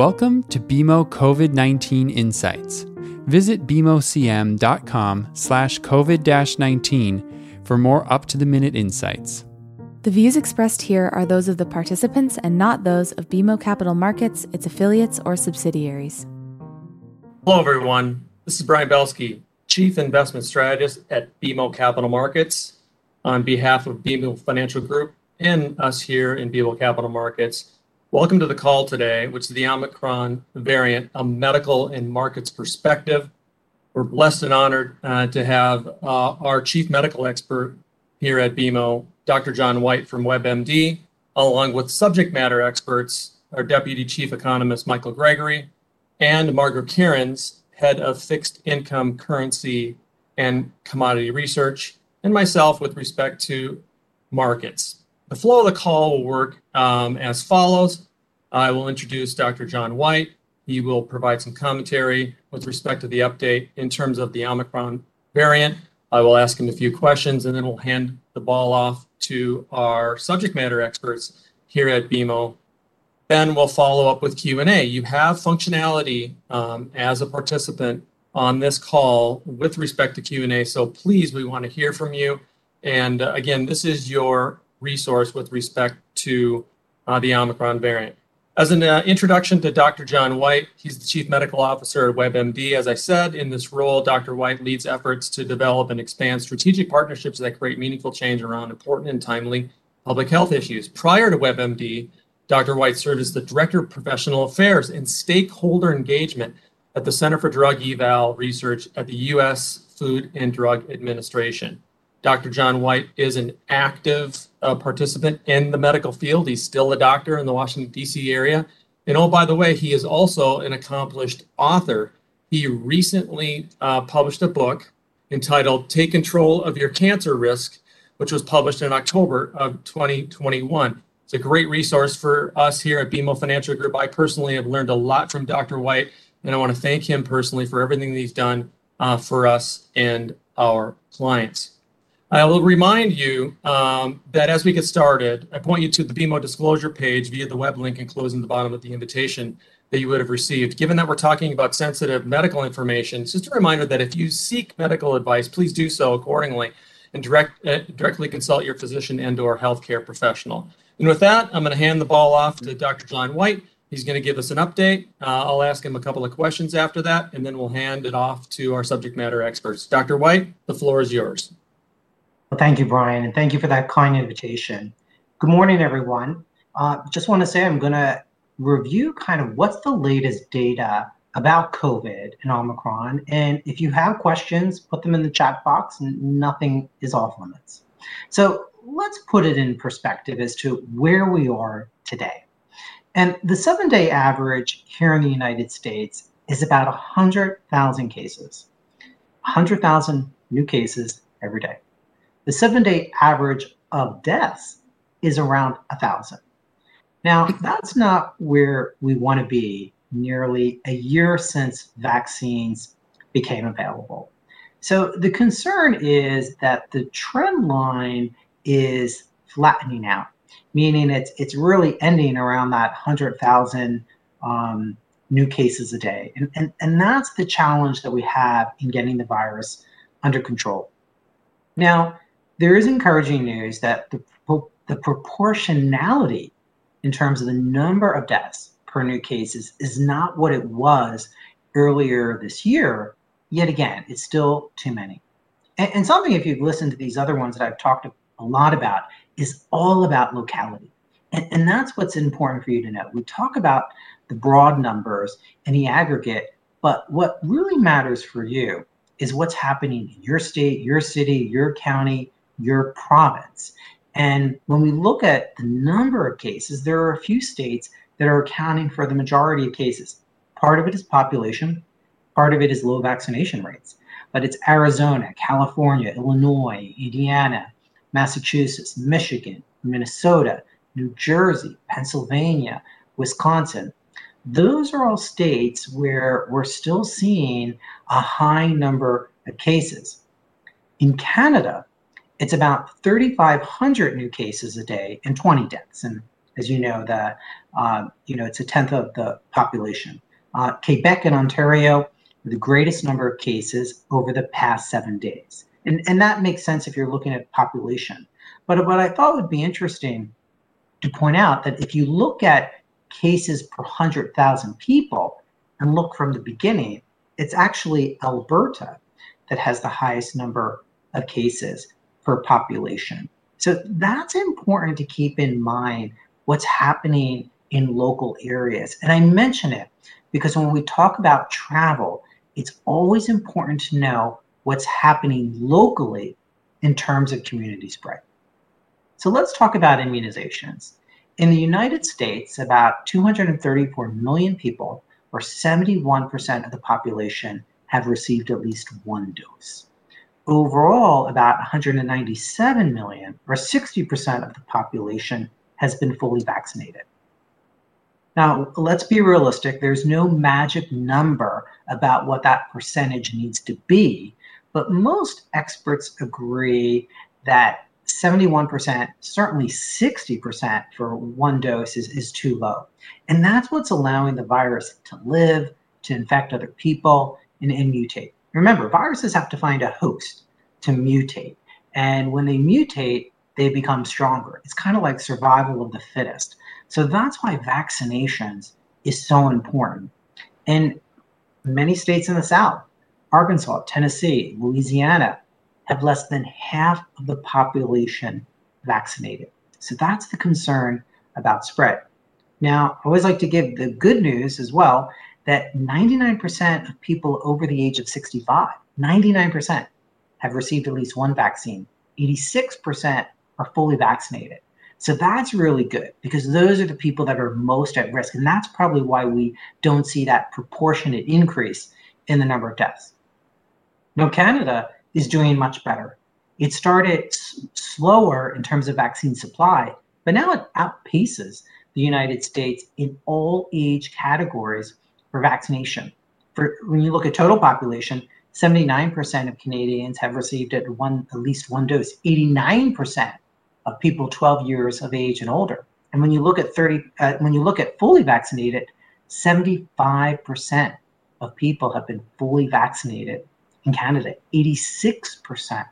Welcome to BMO COVID-19 Insights. Visit bmocm.com slash COVID-19 for more up-to-the-minute insights. The views expressed here are those of the participants and not those of BMO Capital Markets, its affiliates, or subsidiaries. Hello, everyone. This is Brian Belski, Chief Investment Strategist at BMO Capital Markets. On behalf of BMO Financial Group and us here in BMO Capital Markets, Welcome to the call today, which is the Omicron variant, a medical and markets perspective. We're blessed and honored uh, to have uh, our chief medical expert here at BMO, Dr. John White from WebMD, along with subject matter experts, our deputy chief economist, Michael Gregory, and Margaret Kerins, head of fixed income currency and commodity research, and myself with respect to markets. The flow of the call will work um, as follows. I will introduce Dr. John White. He will provide some commentary with respect to the update in terms of the Omicron variant. I will ask him a few questions and then we'll hand the ball off to our subject matter experts here at BMO. Then we'll follow up with Q&A. You have functionality um, as a participant on this call with respect to Q&A, so please, we want to hear from you. And uh, again, this is your resource with respect to uh, the Omicron variant. As an uh, introduction to Dr. John White, he's the Chief Medical Officer at WebMD. As I said, in this role, Dr. White leads efforts to develop and expand strategic partnerships that create meaningful change around important and timely public health issues. Prior to WebMD, Dr. White served as the Director of Professional Affairs and Stakeholder Engagement at the Center for Drug Eval Research at the U.S. Food and Drug Administration. Dr. John White is an active uh, participant in the medical field. He's still a doctor in the Washington, D.C. area. And oh, by the way, he is also an accomplished author. He recently uh, published a book entitled Take Control of Your Cancer Risk, which was published in October of 2021. It's a great resource for us here at BMO Financial Group. I personally have learned a lot from Dr. White, and I want to thank him personally for everything that he's done uh, for us and our clients. I will remind you um, that as we get started, I point you to the BMO disclosure page via the web link enclosed in the bottom of the invitation that you would have received. Given that we're talking about sensitive medical information, it's just a reminder that if you seek medical advice, please do so accordingly and uh, directly consult your physician and or healthcare professional. And with that, I'm going to hand the ball off to Dr. John White. He's going to give us an update. Uh, I'll ask him a couple of questions after that, and then we'll hand it off to our subject matter experts. Dr. White, the floor is yours. Well, thank you, Brian, and thank you for that kind invitation. Good morning, everyone. Uh, just want to say I'm going to review kind of what's the latest data about COVID and Omicron. And if you have questions, put them in the chat box, and nothing is off limits. So let's put it in perspective as to where we are today. And the seven day average here in the United States is about 100,000 cases, 100,000 new cases every day. The seven day average of deaths is around a thousand. Now, that's not where we want to be nearly a year since vaccines became available. So the concern is that the trend line is flattening out, meaning it's it's really ending around that hundred thousand um, new cases a day, and, and and that's the challenge that we have in getting the virus under control. Now, there is encouraging news that the, the proportionality in terms of the number of deaths per new cases is not what it was earlier this year. Yet again, it's still too many. And, and something, if you've listened to these other ones that I've talked a lot about, is all about locality. And, and that's what's important for you to know. We talk about the broad numbers and the aggregate, but what really matters for you is what's happening in your state, your city, your county, your province. And when we look at the number of cases, there are a few states that are accounting for the majority of cases. Part of it is population, part of it is low vaccination rates. But it's Arizona, California, Illinois, Indiana, Massachusetts, Michigan, Minnesota, New Jersey, Pennsylvania, Wisconsin. Those are all states where we're still seeing a high number of cases. In Canada, it's about 3,500 new cases a day and 20 deaths. And As you know, the uh, you know it's a tenth of the population. Uh, Quebec and Ontario, the greatest number of cases over the past seven days, and and that makes sense if you're looking at population. But what I thought would be interesting to point out that if you look at cases per hundred thousand people and look from the beginning, it's actually Alberta that has the highest number of cases per population. So that's important to keep in mind what's happening in local areas. And I mention it because when we talk about travel, it's always important to know what's happening locally in terms of community spread. So let's talk about immunizations. In the United States, about 234 million people, or 71% of the population, have received at least one dose. Overall, about 197 million, or 60% of the population, has been fully vaccinated. Now, let's be realistic. There's no magic number about what that percentage needs to be, but most experts agree that 71%, certainly 60% for one dose is, is too low. And that's what's allowing the virus to live, to infect other people, and, and mutate. Remember, viruses have to find a host to mutate. And when they mutate, they become stronger. It's kind of like survival of the fittest. So that's why vaccinations is so important. And many states in the South, Arkansas, Tennessee, Louisiana, have less than half of the population vaccinated. So that's the concern about spread. Now, I always like to give the good news as well that 99% of people over the age of 65, 99% have received at least one vaccine. 86% are fully vaccinated. So that's really good because those are the people that are most at risk. And that's probably why we don't see that proportionate increase in the number of deaths. Now, Canada is doing much better. It started s- slower in terms of vaccine supply, but now it outpaces the United States in all age categories for vaccination. For when you look at total population, 79% of Canadians have received at one at least one dose. 89% of people 12 years of age and older. And when you look at 30, uh, when you look at fully vaccinated, 75% of people have been fully vaccinated in Canada. 86%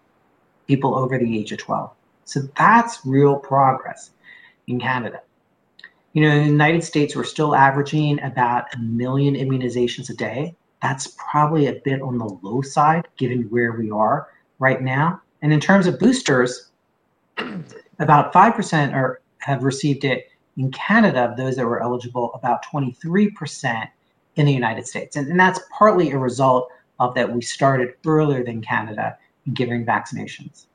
people over the age of 12. So that's real progress in Canada. You know, in the United States, we're still averaging about a million immunizations a day. That's probably a bit on the low side given where we are right now. And in terms of boosters, about 5% are, have received it in Canada, of those that were eligible, about 23% in the United States. And, and that's partly a result of that we started earlier than Canada in giving vaccinations.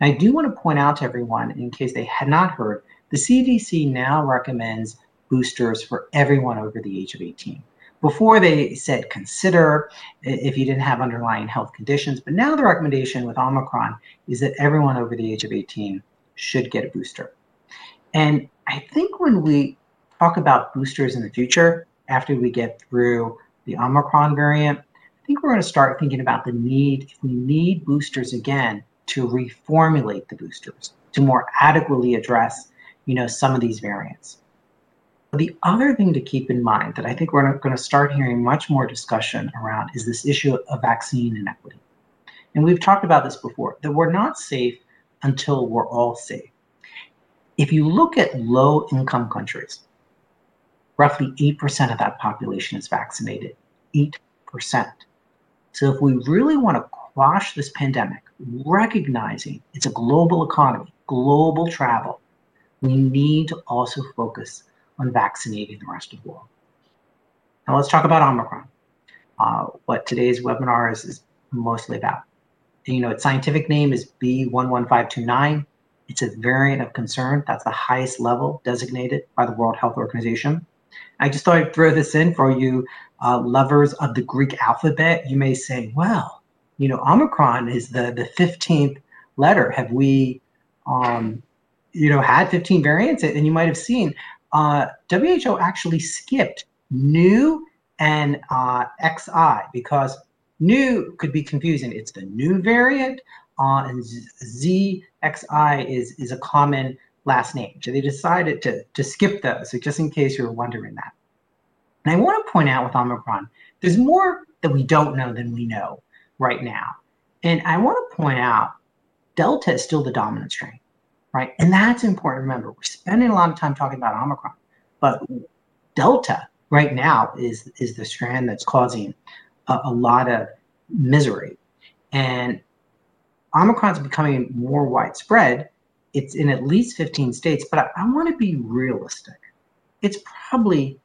And I do want to point out to everyone, in case they had not heard, the CDC now recommends boosters for everyone over the age of 18. Before they said consider if you didn't have underlying health conditions, but now the recommendation with Omicron is that everyone over the age of 18 should get a booster. And I think when we talk about boosters in the future, after we get through the Omicron variant, I think we're going to start thinking about the need, if we need boosters again, to reformulate the boosters to more adequately address you know, some of these variants. The other thing to keep in mind that I think we're going to start hearing much more discussion around is this issue of vaccine inequity. And we've talked about this before that we're not safe until we're all safe. If you look at low income countries, roughly 8% of that population is vaccinated. 8%. So if we really want to quash this pandemic, recognizing it's a global economy, global travel, we need to also focus on vaccinating the rest of the world. Now let's talk about Omicron, uh, what today's webinar is, is mostly about. You know, its scientific name is B11529. It's a variant of concern. That's the highest level designated by the World Health Organization. I just thought I'd throw this in for you uh, lovers of the Greek alphabet. You may say, well, you know, Omicron is the, the 15th letter. Have we um, you know had 15 variants and you might have seen uh, who actually skipped nu and uh, xi because nu could be confusing it's the new variant uh, and xi is is a common last name. So they decided to, to skip those. So just in case you were wondering that. And I want to point out with Omicron, there's more that we don't know than we know right now. And I want to point out Delta is still the dominant strain, right? And that's important remember. We're spending a lot of time talking about Omicron, but Delta right now is, is the strand that's causing a, a lot of misery. And Omicron is becoming more widespread. It's in at least 15 states, but I, I want to be realistic. It's probably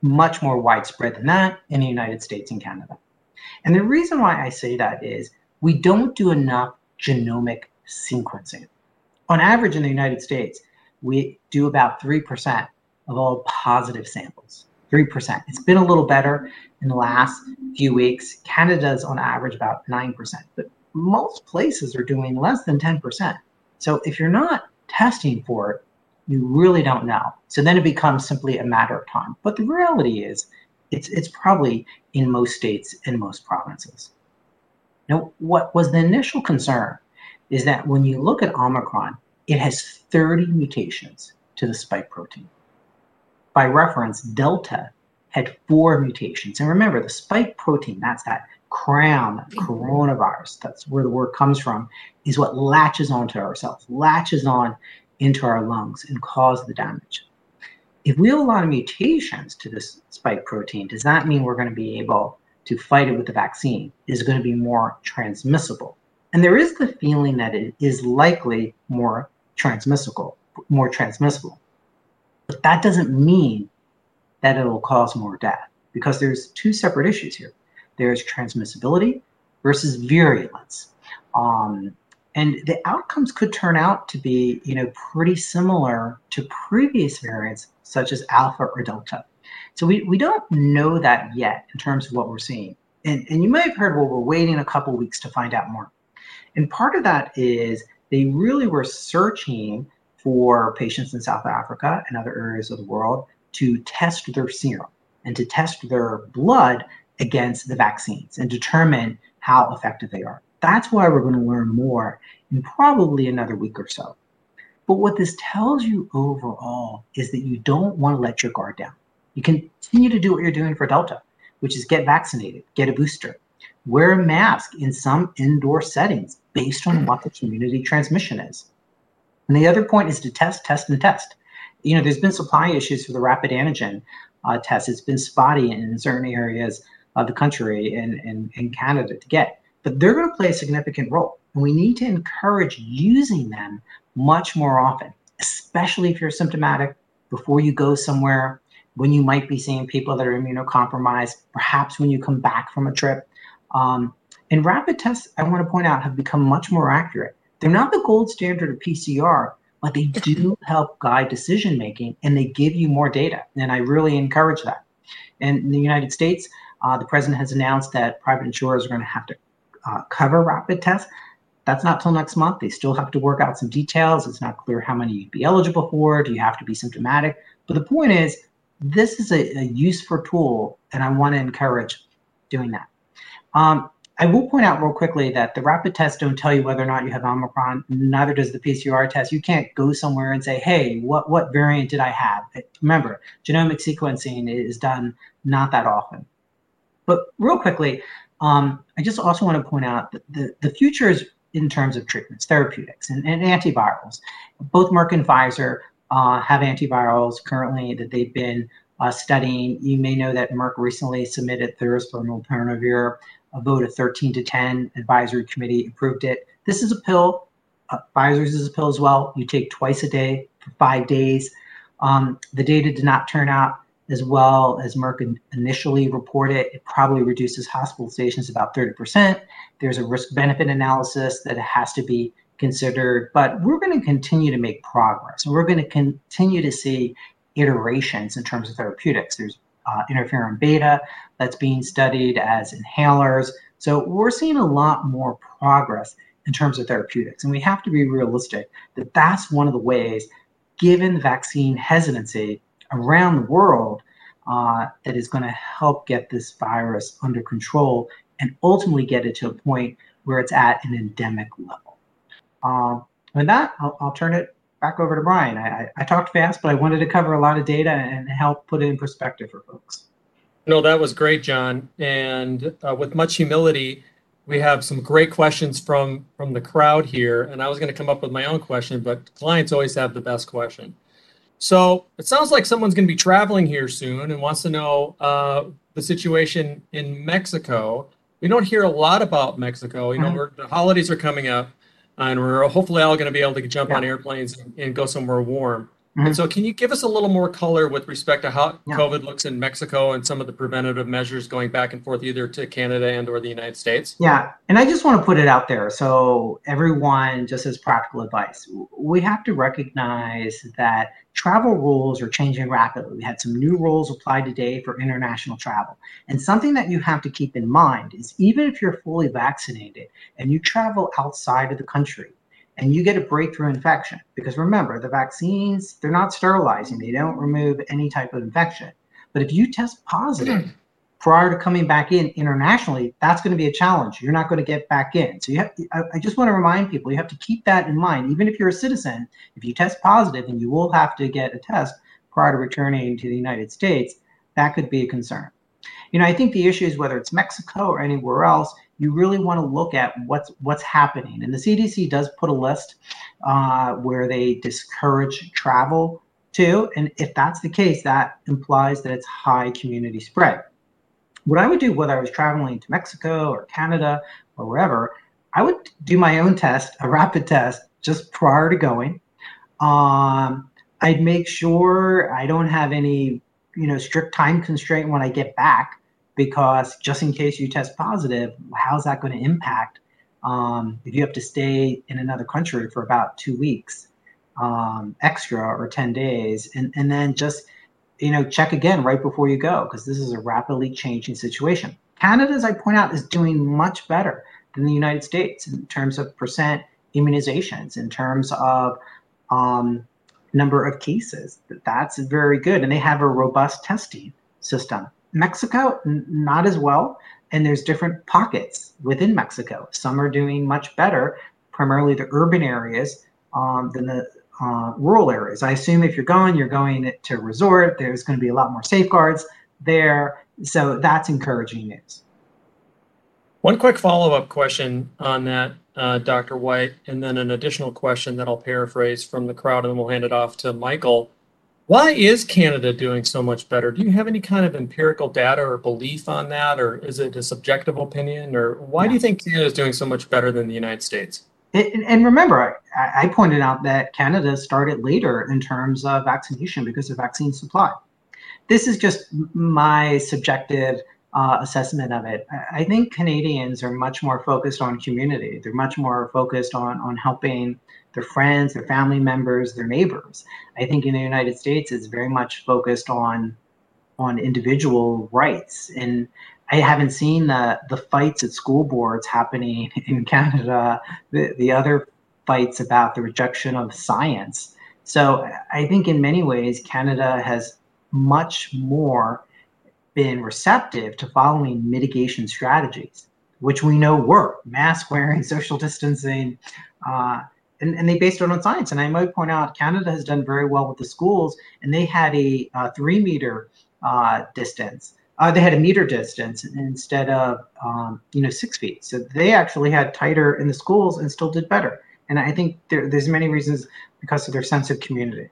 much more widespread than that in the United States and Canada. And the reason why I say that is we don't do enough genomic sequencing. On average in the United States, we do about 3% of all positive samples. 3%. It's been a little better in the last few weeks. Canada's on average about 9%, but most places are doing less than 10%. So if you're not testing for it, you really don't know. So then it becomes simply a matter of time. But the reality is, it's, it's probably in most states and most provinces. Now, what was the initial concern is that when you look at Omicron, it has 30 mutations to the spike protein. By reference, Delta had four mutations. And remember, the spike protein, that's that crown, mm-hmm. coronavirus, that's where the word comes from, is what latches onto our cells, latches on into our lungs and cause the damage. If we have a lot of mutations to this spike protein, does that mean we're going to be able to fight it with the vaccine? Is it going to be more transmissible? And there is the feeling that it is likely more transmissible, more transmissible. But that doesn't mean that it'll cause more death because there's two separate issues here. There's transmissibility versus virulence. Um, and the outcomes could turn out to be you know pretty similar to previous variants such as alpha or delta so we, we don't know that yet in terms of what we're seeing and, and you may have heard well we're waiting a couple weeks to find out more and part of that is they really were searching for patients in south africa and other areas of the world to test their serum and to test their blood against the vaccines and determine how effective they are that's why we're going to learn more in probably another week or so. But what this tells you overall is that you don't want to let your guard down. You continue to do what you're doing for Delta, which is get vaccinated, get a booster, wear a mask in some indoor settings based on what the community transmission is. And the other point is to test, test, and test. You know, there's been supply issues for the rapid antigen uh, test. It's been spotty in certain areas of the country and in Canada to get but they're going to play a significant role. And we need to encourage using them much more often, especially if you're symptomatic, before you go somewhere, when you might be seeing people that are immunocompromised, perhaps when you come back from a trip. Um, and rapid tests, I want to point out, have become much more accurate. They're not the gold standard of PCR, but they do help guide decision making and they give you more data. And I really encourage that. And in the United States, uh, the president has announced that private insurers are going to have to uh, cover rapid tests. That's not till next month. They still have to work out some details. It's not clear how many you'd be eligible for. Do you have to be symptomatic? But the point is, this is a, a useful tool, and I want to encourage doing that. Um, I will point out real quickly that the rapid tests don't tell you whether or not you have Omicron. Neither does the PCR test. You can't go somewhere and say, "Hey, what what variant did I have?" Remember, genomic sequencing is done not that often. But real quickly, um, I just also want to point out that the, the future is in terms of treatments, therapeutics, and, and antivirals. Both Merck and Pfizer uh, have antivirals currently that they've been uh, studying. You may know that Merck recently submitted molnupiravir. A vote of 13 to 10 advisory committee approved it. This is a pill. Uh, Pfizer's is a pill as well. You take twice a day for five days. Um, the data did not turn out as well as Merck initially reported, it probably reduces hospitalizations about 30%. There's a risk benefit analysis that has to be considered, but we're going to continue to make progress. And we're going to continue to see iterations in terms of therapeutics. There's uh, interferon beta that's being studied as inhalers. So we're seeing a lot more progress in terms of therapeutics. And we have to be realistic that that's one of the ways, given the vaccine hesitancy, around the world uh, that is going to help get this virus under control and ultimately get it to a point where it's at an endemic level. Um, with that, I'll, I'll turn it back over to Brian. I, I talked fast, but I wanted to cover a lot of data and help put it in perspective for folks. No, that was great, John. And uh, with much humility, we have some great questions from from the crowd here. And I was going to come up with my own question, but clients always have the best question. So it sounds like someone's going to be traveling here soon and wants to know uh, the situation in Mexico. We don't hear a lot about Mexico. You know, mm-hmm. the holidays are coming up, and we're hopefully all going to be able to jump yeah. on airplanes and, and, go somewhere warm. Mm-hmm. And so, can you give us a little more color with respect to how yeah. COVID looks in Mexico and some of the preventative measures going back and forth, either to Canada and or the United States? Yeah, and I just want to put it out there so everyone, just as practical advice, we have to recognize that travel rules are changing rapidly. We had some new rules applied today for international travel, and something that you have to keep in mind is even if you're fully vaccinated and you travel outside of the country and you get a breakthrough infection. Because remember the vaccines they're not sterilizing. They don't remove any type of infection. But if you test positive hmm. prior to coming back in internationally that's going to be a challenge. You're not going to get back in. So you have I, I just want to remind people you have to keep that in mind. Even if you're a citizen if you test positive and you will have to get a test prior to returning to the united states. That could be a concern. You know i think the issue is whether it's mexico or anywhere else you really want to look at what's what's happening. And the CDC does put a list uh, where they discourage travel to, and if that's the case, that implies that it's high community spread. What I would do, whether I was traveling to Mexico or Canada or wherever, I would do my own test, a rapid test, just prior to going. Um, I'd make sure I don't have any, you know, strict time constraint when I get back because just in case you test positive, how's that going to impact um, if you have to stay in another country for about two weeks um, extra or 10 days? And, and then just you know check again right before you go because this is a rapidly changing situation. Canada as i point out is doing much better than the united states in terms of percent immunizations in terms of um, number of cases. That's very good and they have a robust testing system Mexico, n- not as well. And there's different pockets within Mexico. Some are doing much better, primarily the urban areas, um, than the uh, rural areas. I assume if you're going, you're going to a resort. There's going to be a lot more safeguards there. So that's encouraging news. One quick follow up question on that, uh, Dr. White, and then an additional question that I'll paraphrase from the crowd, and then we'll hand it off to Michael. Why is Canada doing so much better? Do you have any kind of empirical data or belief on that, or is it a subjective opinion, or why yeah. do you think Canada is doing so much better than the United States? and remember, I, pointed out that Canada started later in terms of vaccination because of vaccine supply. This is just my subjective uh, assessment of it. I think Canadians are much more focused on community. They're much more focused on on helping their friends, their family members, their neighbors. I think in the United States, it's very much focused on on individual rights, and I haven't seen the the fights at school boards happening in Canada. The the other fights about the rejection of science. So I think in many ways, Canada has much more been receptive to following mitigation strategies, which we know work: mask wearing, social distancing. Uh, and, and they based it on science. And I might point out Canada has done very well with the schools, and they had a, a three meter uh, distance. Uh, they had a meter distance instead of um, you know six feet. So they actually had tighter in the schools and still did better. And I think there, there's many reasons because of their sense of community.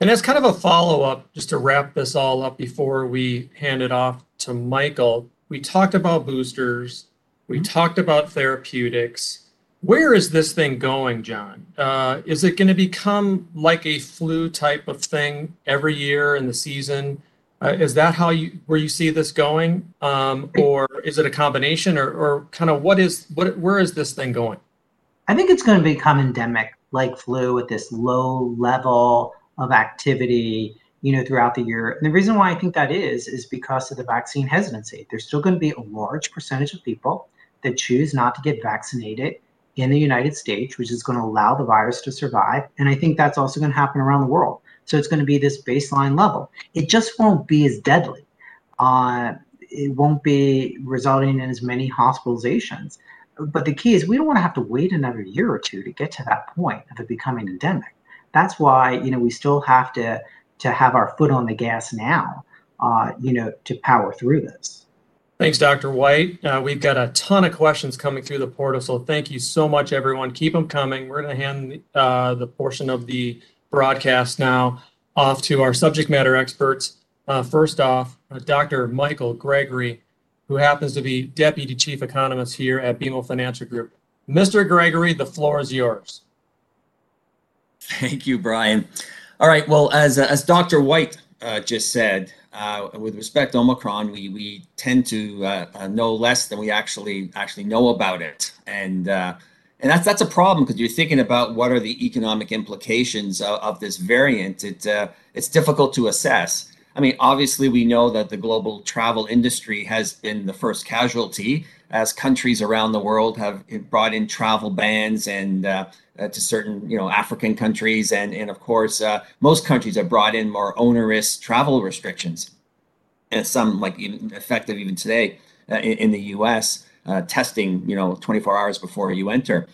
And as kind of a follow up, just to wrap this all up before we hand it off to Michael, we talked about boosters, we mm-hmm. talked about therapeutics where is this thing going, John? Uh, is it going to become like a flu type of thing every year in the season? Uh, is that how you where you see this going, um, or is it a combination, or, or kind of what is what where is this thing going? I think it's going to become endemic, like flu, with this low level of activity, you know, throughout the year. And the reason why I think that is is because of the vaccine hesitancy. There's still going to be a large percentage of people that choose not to get vaccinated in the United States, which is going to allow the virus to survive. And I think that's also going to happen around the world. So it's going to be this baseline level. It just won't be as deadly. Uh, it won't be resulting in as many hospitalizations. but the key is we don't want to have to wait another year or two to get to that point of it becoming endemic. That's why you know we still have to to have our foot on the gas now, uh, you know, to power through this. Thanks, Dr. White. Uh, we've got a ton of questions coming through the portal, so thank you so much, everyone. Keep them coming. We're going to hand uh, the portion of the broadcast now off to our subject matter experts. Uh, first off, uh, Dr. Michael Gregory, who happens to be Deputy Chief Economist here at BMO Financial Group. Mr. Gregory, the floor is yours. Thank you, Brian. All right. Well, as uh, as Dr. White uh, just said, uh, with respect to Omicron, we we tend to uh, uh, know less than we actually actually know about it, and uh, and that's that's a problem because you're thinking about what are the economic implications of, of this variant. It it's difficult to assess. I mean, obviously, we know that the global travel industry has been the first casualty as countries around the world have brought in travel bans and uh, uh, to certain, you know, African countries, and and of course, uh, most countries have brought in more onerous travel restrictions, and some like even effective even today uh, in, in, the U.S. Uh, testing, you know, 24 hours before you enter.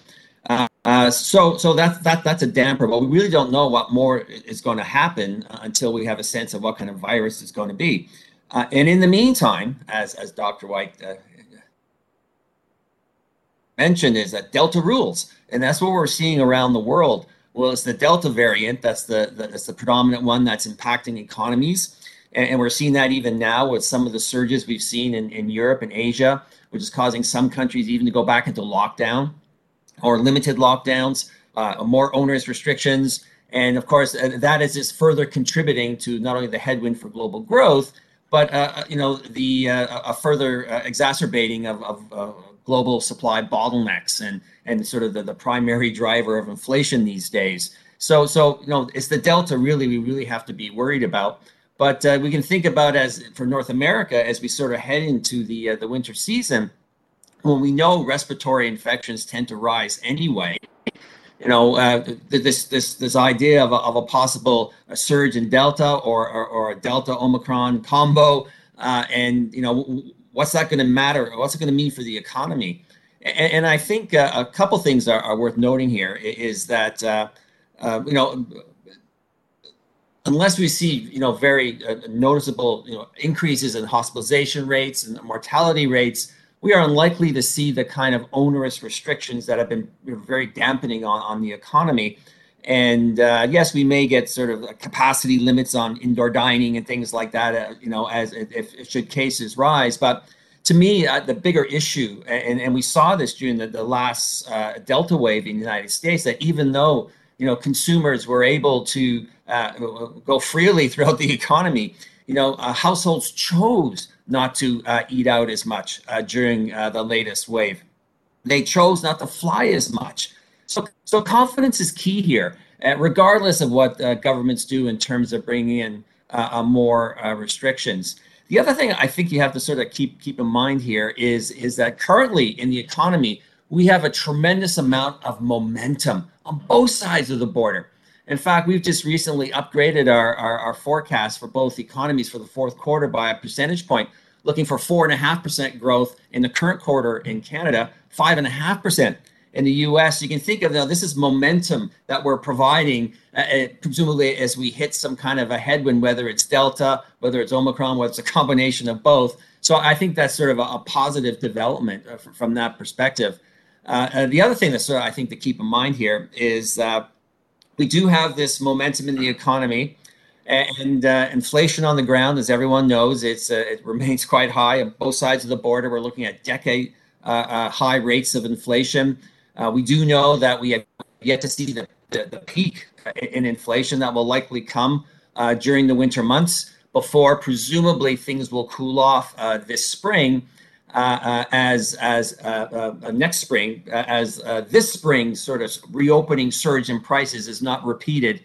Uh, so, so that's that that's a damper. But we really don't know what more is going to happen until we have a sense of what kind of virus it's going to be. Uh, and in the meantime, as as Dr. White uh, mentioned, is that Delta rules, and that's what we're seeing around the world. Well, it's the Delta variant that's the, that's the predominant one that's impacting economies. And, and, we're seeing that even now with some of the surges we've seen in, in Europe and Asia, which is causing some countries even to go back into lockdown or limited lockdowns, uh, more onerous restrictions. And of course, uh, that is just further contributing to not only the headwind for global growth, but uh, uh you know the uh, a further uh, exacerbating of, of global supply bottlenecks and and sort of the, the primary driver of inflation these days. So so you know it's the delta really we really have to be worried about. But we can think about as for North America as we sort of head into the the winter season when we know respiratory infections tend to rise anyway, you know, uh, this this this idea of a, of a possible a surge in Delta or, or, or a Delta Omicron combo, uh, and you know, what's that going to matter? What's it going to mean for the economy? And, and I think uh, a couple things are, are, worth noting here is that uh, uh, you know. Unless we see, you know, very uh, noticeable, you know, increases in hospitalization rates and mortality rates, we are unlikely to see the kind of onerous restrictions that have been very dampening on, on the economy. And uh, yes, we may get sort of capacity limits on indoor dining and things like that, uh, you know, as if, if, should cases rise. But to me, uh, the bigger issue, and, and we saw this during the, the last uh, Delta wave in the United States, that even though you know consumers were able to uh, go freely throughout the economy, you know, uh, households chose not to eat out as much during the latest wave. They chose not to fly as much. So, so confidence is key here, uh, regardless of what uh, governments do in terms of bringing in more restrictions. The other thing I think you have to sort of keep keep in mind here is is that currently in the economy we have a tremendous amount of momentum on both sides of the border. In fact, we've just recently upgraded our, our, our, forecast for both economies for the fourth quarter by a percentage point, looking for 4.5% growth in the current quarter in Canada, 5.5% in the US. You can think of now this is momentum that we're providing, uh, uh, presumably as we hit some kind of a headwind, whether it's Delta, whether it's Omicron, whether it's a combination of both. So I think that's sort of a, a positive development uh, from that perspective. Uh, the other thing that sort of I think to keep in mind here is uh, we do have this momentum in the economy and uh, inflation on the ground, as everyone knows, it's uh, it remains quite high on both sides of the border. We're looking at decade uh, uh high rates of inflation. Uh, we do know that we have yet to see the, the, the peak in inflation that will likely come uh, during the winter months before presumably things will cool off this spring uh, uh, as as uh, next spring, as this spring sort of reopening surge in prices is not repeated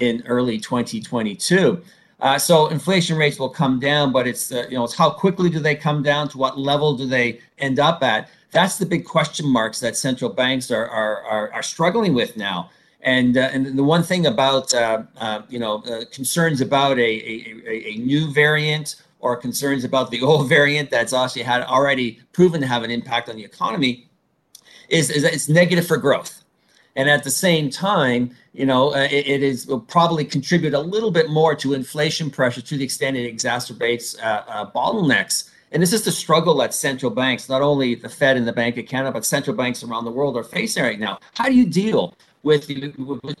in early 2022. Uh, so inflation rates will come down, but it's uh, you know it's how quickly do they come down? To what level do they end up at? That's the big question marks that central banks are are are, are struggling with now. And uh, and the one thing about you know concerns about a, a, a new variant or concerns about the old variant that's actually had already proven to have an impact on the economy is, is that it's negative for growth. And at the same time, you know, uh, it, it is will probably contribute a little bit more to inflation pressure to the extent it exacerbates uh, uh, bottlenecks. And this is the struggle that central banks, not only the Fed and the Bank of Canada, but central banks around the world are facing right now. How do you deal with, with,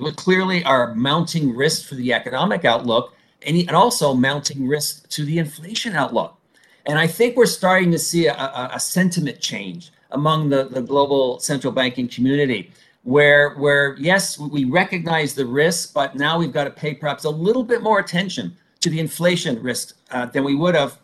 with clearly our mounting risk for the economic outlook and, and also mounting risk to the inflation outlook? And I think we're starting to see a, a, a sentiment change among the, the global central banking community where where yes we recognize the risk but now we've got to pay perhaps a little bit more attention to the inflation risk uh, than we would have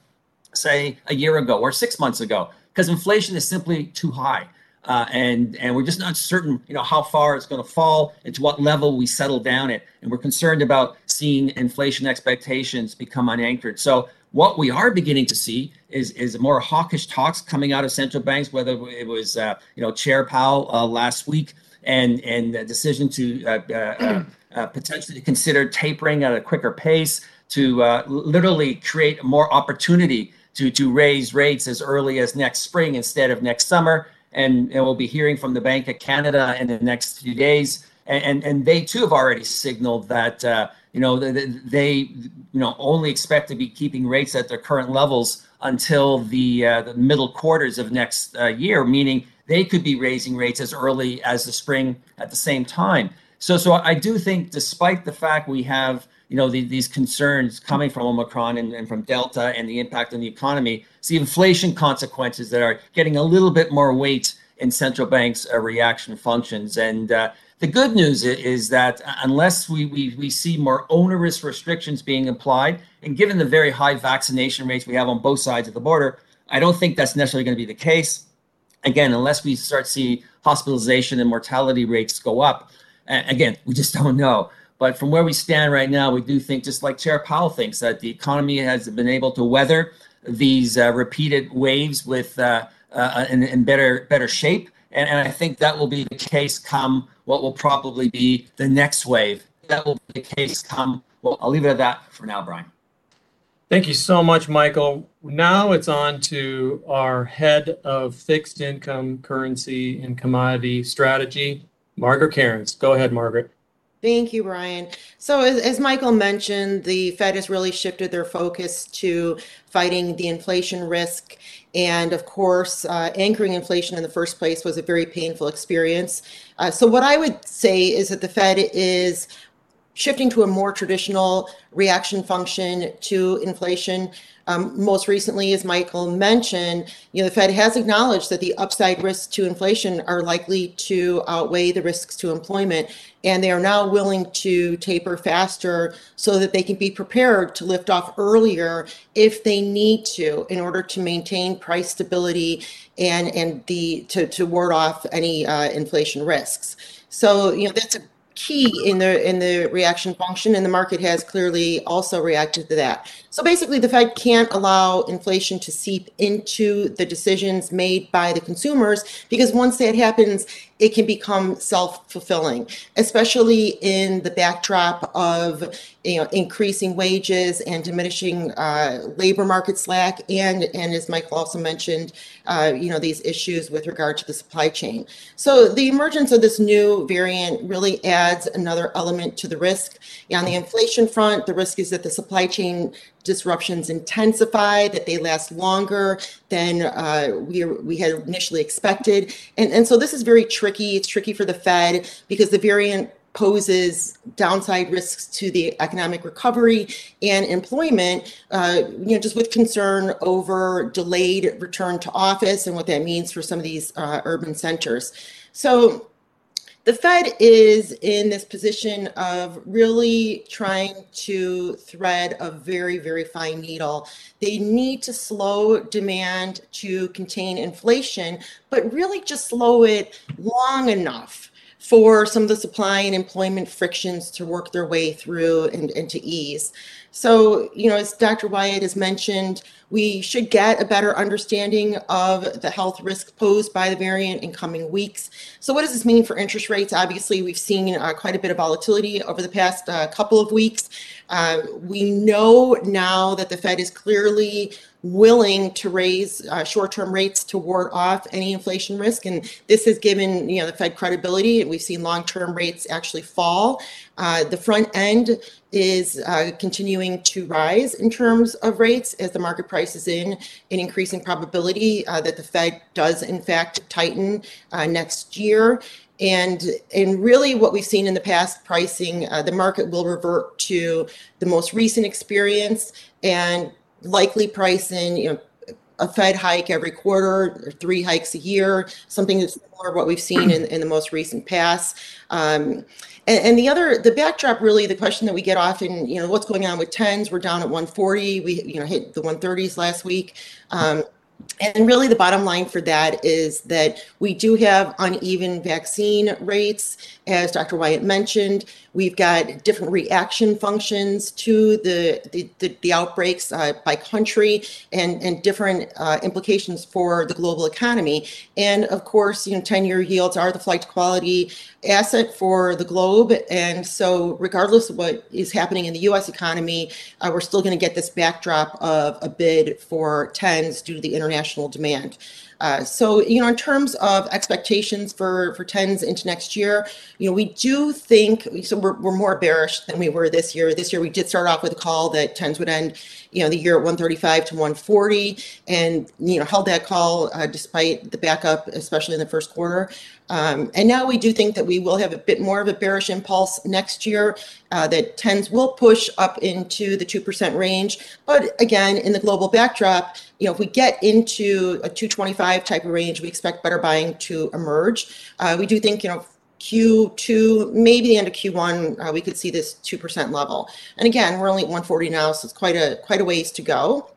say a year ago or six months ago because inflation is simply too high. Uh, and and we're just not certain you know how far it's going to fall. And to what level we settle down at. And we're concerned about seeing inflation expectations become unanchored. So what we are beginning to see is is more hawkish talks coming out of central banks, whether it was uh, you know Chair Powell uh, last week and and the decision to uh, uh, uh potentially consider tapering at a quicker pace to uh, literally create more opportunity to to raise rates as early as next spring instead of next summer. And, and we'll be hearing from the Bank of Canada in the next few days, and and, and they too have already signaled that you know they, they you know only expect to be keeping rates at their current levels until the, uh, the middle quarters of next uh, year, meaning they could be raising rates as early as the spring at the same time. So, so I do think, despite the fact we have you know the, these concerns coming from Omicron and, and, from Delta and the impact on the economy, it's the inflation consequences that are getting a little bit more weight in central banks' uh, reaction functions. And uh, the good news is that unless we, we, we see more onerous restrictions being applied, and given the very high vaccination rates we have on both sides of the border, I don't think that's necessarily going to be the case. Again, unless we start see hospitalization and mortality rates go up, again, we just don't know. But from where we stand right now, we do think, just like Chair Powell thinks, that the economy has been able to weather these uh, repeated waves with uh, uh, in, in better better shape. And, and I think that will be the case come what will probably be the next wave. That will be the case come. Well, I'll leave it at that for now, Brian. Thank you so much, Michael. Now it's on to our head of fixed income, currency, and commodity strategy, Margaret Kerins. Go ahead, Margaret. Thank you, Brian. So, as, as, Michael mentioned, the Fed has really shifted their focus to fighting the inflation risk. And of course, uh, anchoring inflation in the first place was a very painful experience. Uh, so, what I would say is that the Fed is shifting to a more traditional reaction function to inflation. Um, most recently, as Michael mentioned, you know, the Fed has acknowledged that the upside risks to inflation are likely to outweigh the risks to employment, and they are now willing to taper faster so that they can be prepared to lift off earlier if they need to in order to maintain price stability and and the to, to ward off any uh, inflation risks. So, you know, that's a key in the in the reaction function and the market has clearly also reacted to that. So basically the fed can't allow inflation to seep into the decisions made by the consumers because once that happens it can become self-fulfilling especially in the backdrop of you know increasing wages and diminishing uh, labor market slack and and as michael also mentioned uh, you know these issues with regard to the supply chain so the emergence of this new variant really adds another element to the risk on the inflation front the risk is that the supply chain disruptions intensify, that they last longer than uh, we, we had initially expected. And, and so this is very tricky. It's tricky for the Fed because the variant poses downside risks to the economic recovery and employment, uh, you know, just with concern over delayed return to office and what that means for some of these uh, urban centers. So the Fed is in this position of really trying to thread a very, very fine needle. They need to slow demand to contain inflation, but really just slow it long enough for some of the supply and employment frictions to work their way through and, and to ease. So, you know, as Dr. White has mentioned, we should get a better understanding of the health risk posed by the variant in coming weeks. So, what does this mean for interest rates? Obviously, we've seen uh, quite a bit of volatility over the past uh, couple of weeks. Uh, we know now that the Fed is clearly willing to raise uh, short-term rates to ward off any inflation risk, and this has given you know the Fed credibility. And we've seen long-term rates actually fall. Uh, the front end is uh, continuing to rise in terms of rates as the market prices in an increasing probability uh, that the Fed does in fact tighten uh, next year. And, and really what we've seen in the past pricing, uh, the market will revert to the most recent experience and likely pricing, you know, a Fed hike every quarter or three hikes a year, something that's to what we've seen in, in the most recent past. Um, and, and, the other, the backdrop, really, the question that we get often, you know, what's going on with tens? We're down at 140. We, you know, hit the 130s last week. Um, and really, the bottom line for that is that we do have uneven vaccine rates, as Dr. White mentioned. We've got different reaction functions to the the, the, the outbreaks uh, by country, and and different uh, implications for the global economy. And of course, you know, ten-year yields are the flight quality asset for the globe. And so, regardless of what is happening in the U.S. economy, uh, we're still going to get this backdrop of a bid for tens due to the international demand. Uh, so, you know, in terms of expectations for for tens into next year, you know, we do think so. We're, we're more bearish than we were this year. This year, we did start off with a call that tens would end, you know, the year at 135 to 140, and you know, held that call uh, despite the backup, especially in the first quarter. Um, and now we do think that we will have a bit more of a bearish impulse next year, uh, that tens will push up into the 2% range. But again, in the global backdrop, you know, if we get into a 225 type of range, we expect better buying to emerge. Uh, we do think, you know, Q2, maybe the end of Q1, uh, we could see this 2% level. And again, we're only at 140 now, so it's quite a quite a ways to go.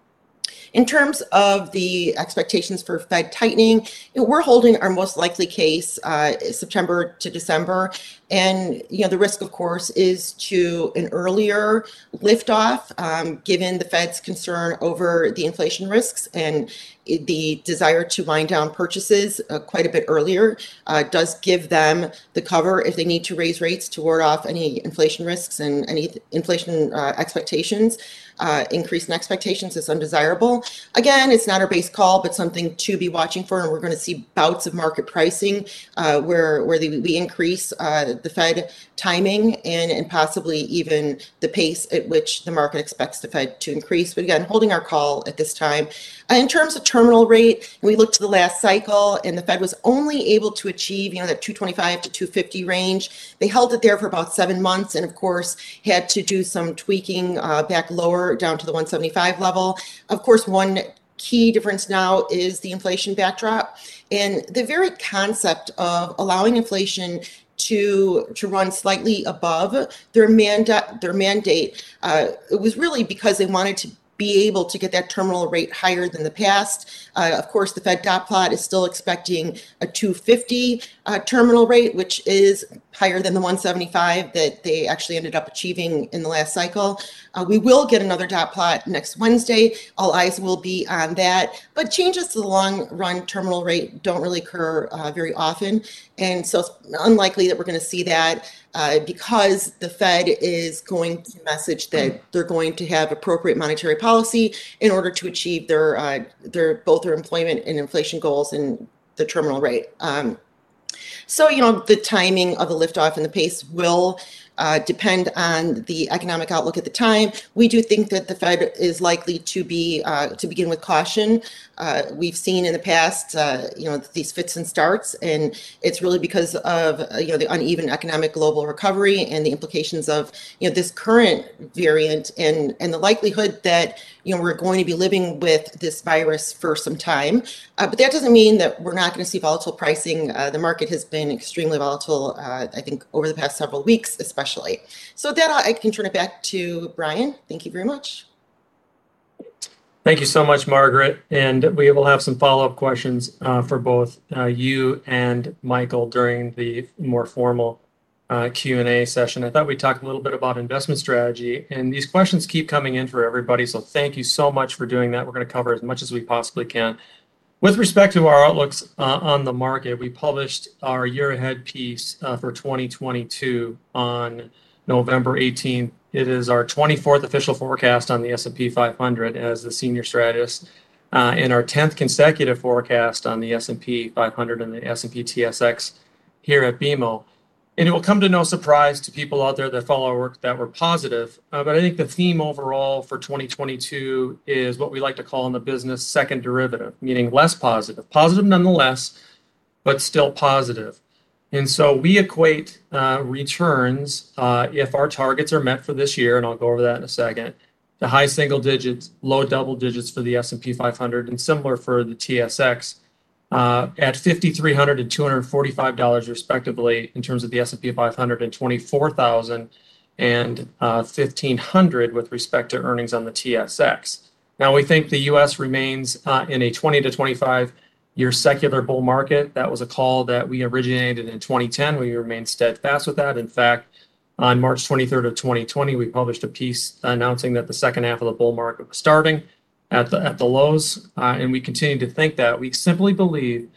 In terms of the expectations for Fed tightening, we're holding our most likely case uh, September to December. And you know the risk, of course, is to an earlier liftoff, um, given the Fed's concern over the inflation risks and the desire to wind down purchases uh, quite a bit earlier uh, does give them the cover if they need to raise rates to ward off any inflation risks and any inflation uh, expectations. Uh, increase in expectations is undesirable. Again, it's not our base call, but something to be watching for, and we're going to see bouts of market pricing uh, where where the, we increase the Fed timing and and possibly even the pace at which the market expects the Fed to increase. But again, holding our call at this time. Uh, in terms of terminal rate, we looked to the last cycle, and the Fed was only able to achieve, you know, that 225 to 250 range. They held it there for about seven months, and of course, had to do some tweaking uh, back lower down to the 175 level. Of course, one key difference now is the inflation backdrop and the very concept of allowing inflation to to run slightly above their mandate their mandate uh, it was really because they wanted to be able to get that terminal rate higher than the past. Uh, of course, the Fed dot plot is still expecting a 250 uh, terminal rate, which is higher than the 175 that they actually ended up achieving in the last cycle. Uh, we will get another dot plot next Wednesday. All eyes will be on that. But changes to the long run terminal rate don't really occur uh, very often. And so it's unlikely that we're going to see that uh, because the Fed is going to message that they're going to have appropriate monetary policy in order to achieve their, uh, their both their employment and inflation goals and the terminal rate. Um, so, you know, the timing of the liftoff and the pace will uh, depend on the economic outlook at the time. We do think that the Fed is likely to be uh, to begin with caution. Uh, we've seen in the past, uh, you know, these fits and starts, and it's really because of uh, you know the uneven economic global recovery and the implications of you know this current variant and and the likelihood that you know we're going to be living with this virus for some time. Uh, but that doesn't mean that we're not going to see volatile pricing. the market has been extremely volatile, I think, over the past several weeks, especially especially. So that I can turn it back to Brian. Thank you very much. Thank you so much, Margaret. And we will have some follow-up questions uh, for both uh, you and Michael during the more formal uh, Q&A session. I thought we'd talk a little bit about investment strategy. And these questions keep coming in for everybody. So thank you so much for doing that. We're going to cover as much as we possibly can. With respect to our outlooks uh, on the market, we published our year ahead piece uh, for 2022 on November 18th It is our 24th official forecast on the S&P 500 as the senior strategist, uh, and our 10th consecutive forecast on the S&P 500 and the S&P TSX here at BMO. And it will come to no surprise to people out there that follow our work that we're positive. Uh, but I think the theme overall for 2022 is what we like to call in the business second derivative, meaning less positive, positive nonetheless, but still positive. And so we equate uh, returns uh, if our targets are met for this year, and I'll go over that in a second, to high single digits, low double digits for the S&P 500, and similar for the TSX uh, at $5,300 and $245 respectively in terms of the S&P 500 and 24,000 and uh, 1,500 with respect to earnings on the TSX. Now we think the U.S. remains in a 20 to 25 year secular bull market. That was a call that we originated in 2010. We remain steadfast with that. In fact, on March 23rd of 2020, we published a piece announcing that the second half of the bull market was starting at the at the lows, uh, and we continue to think that. We simply believe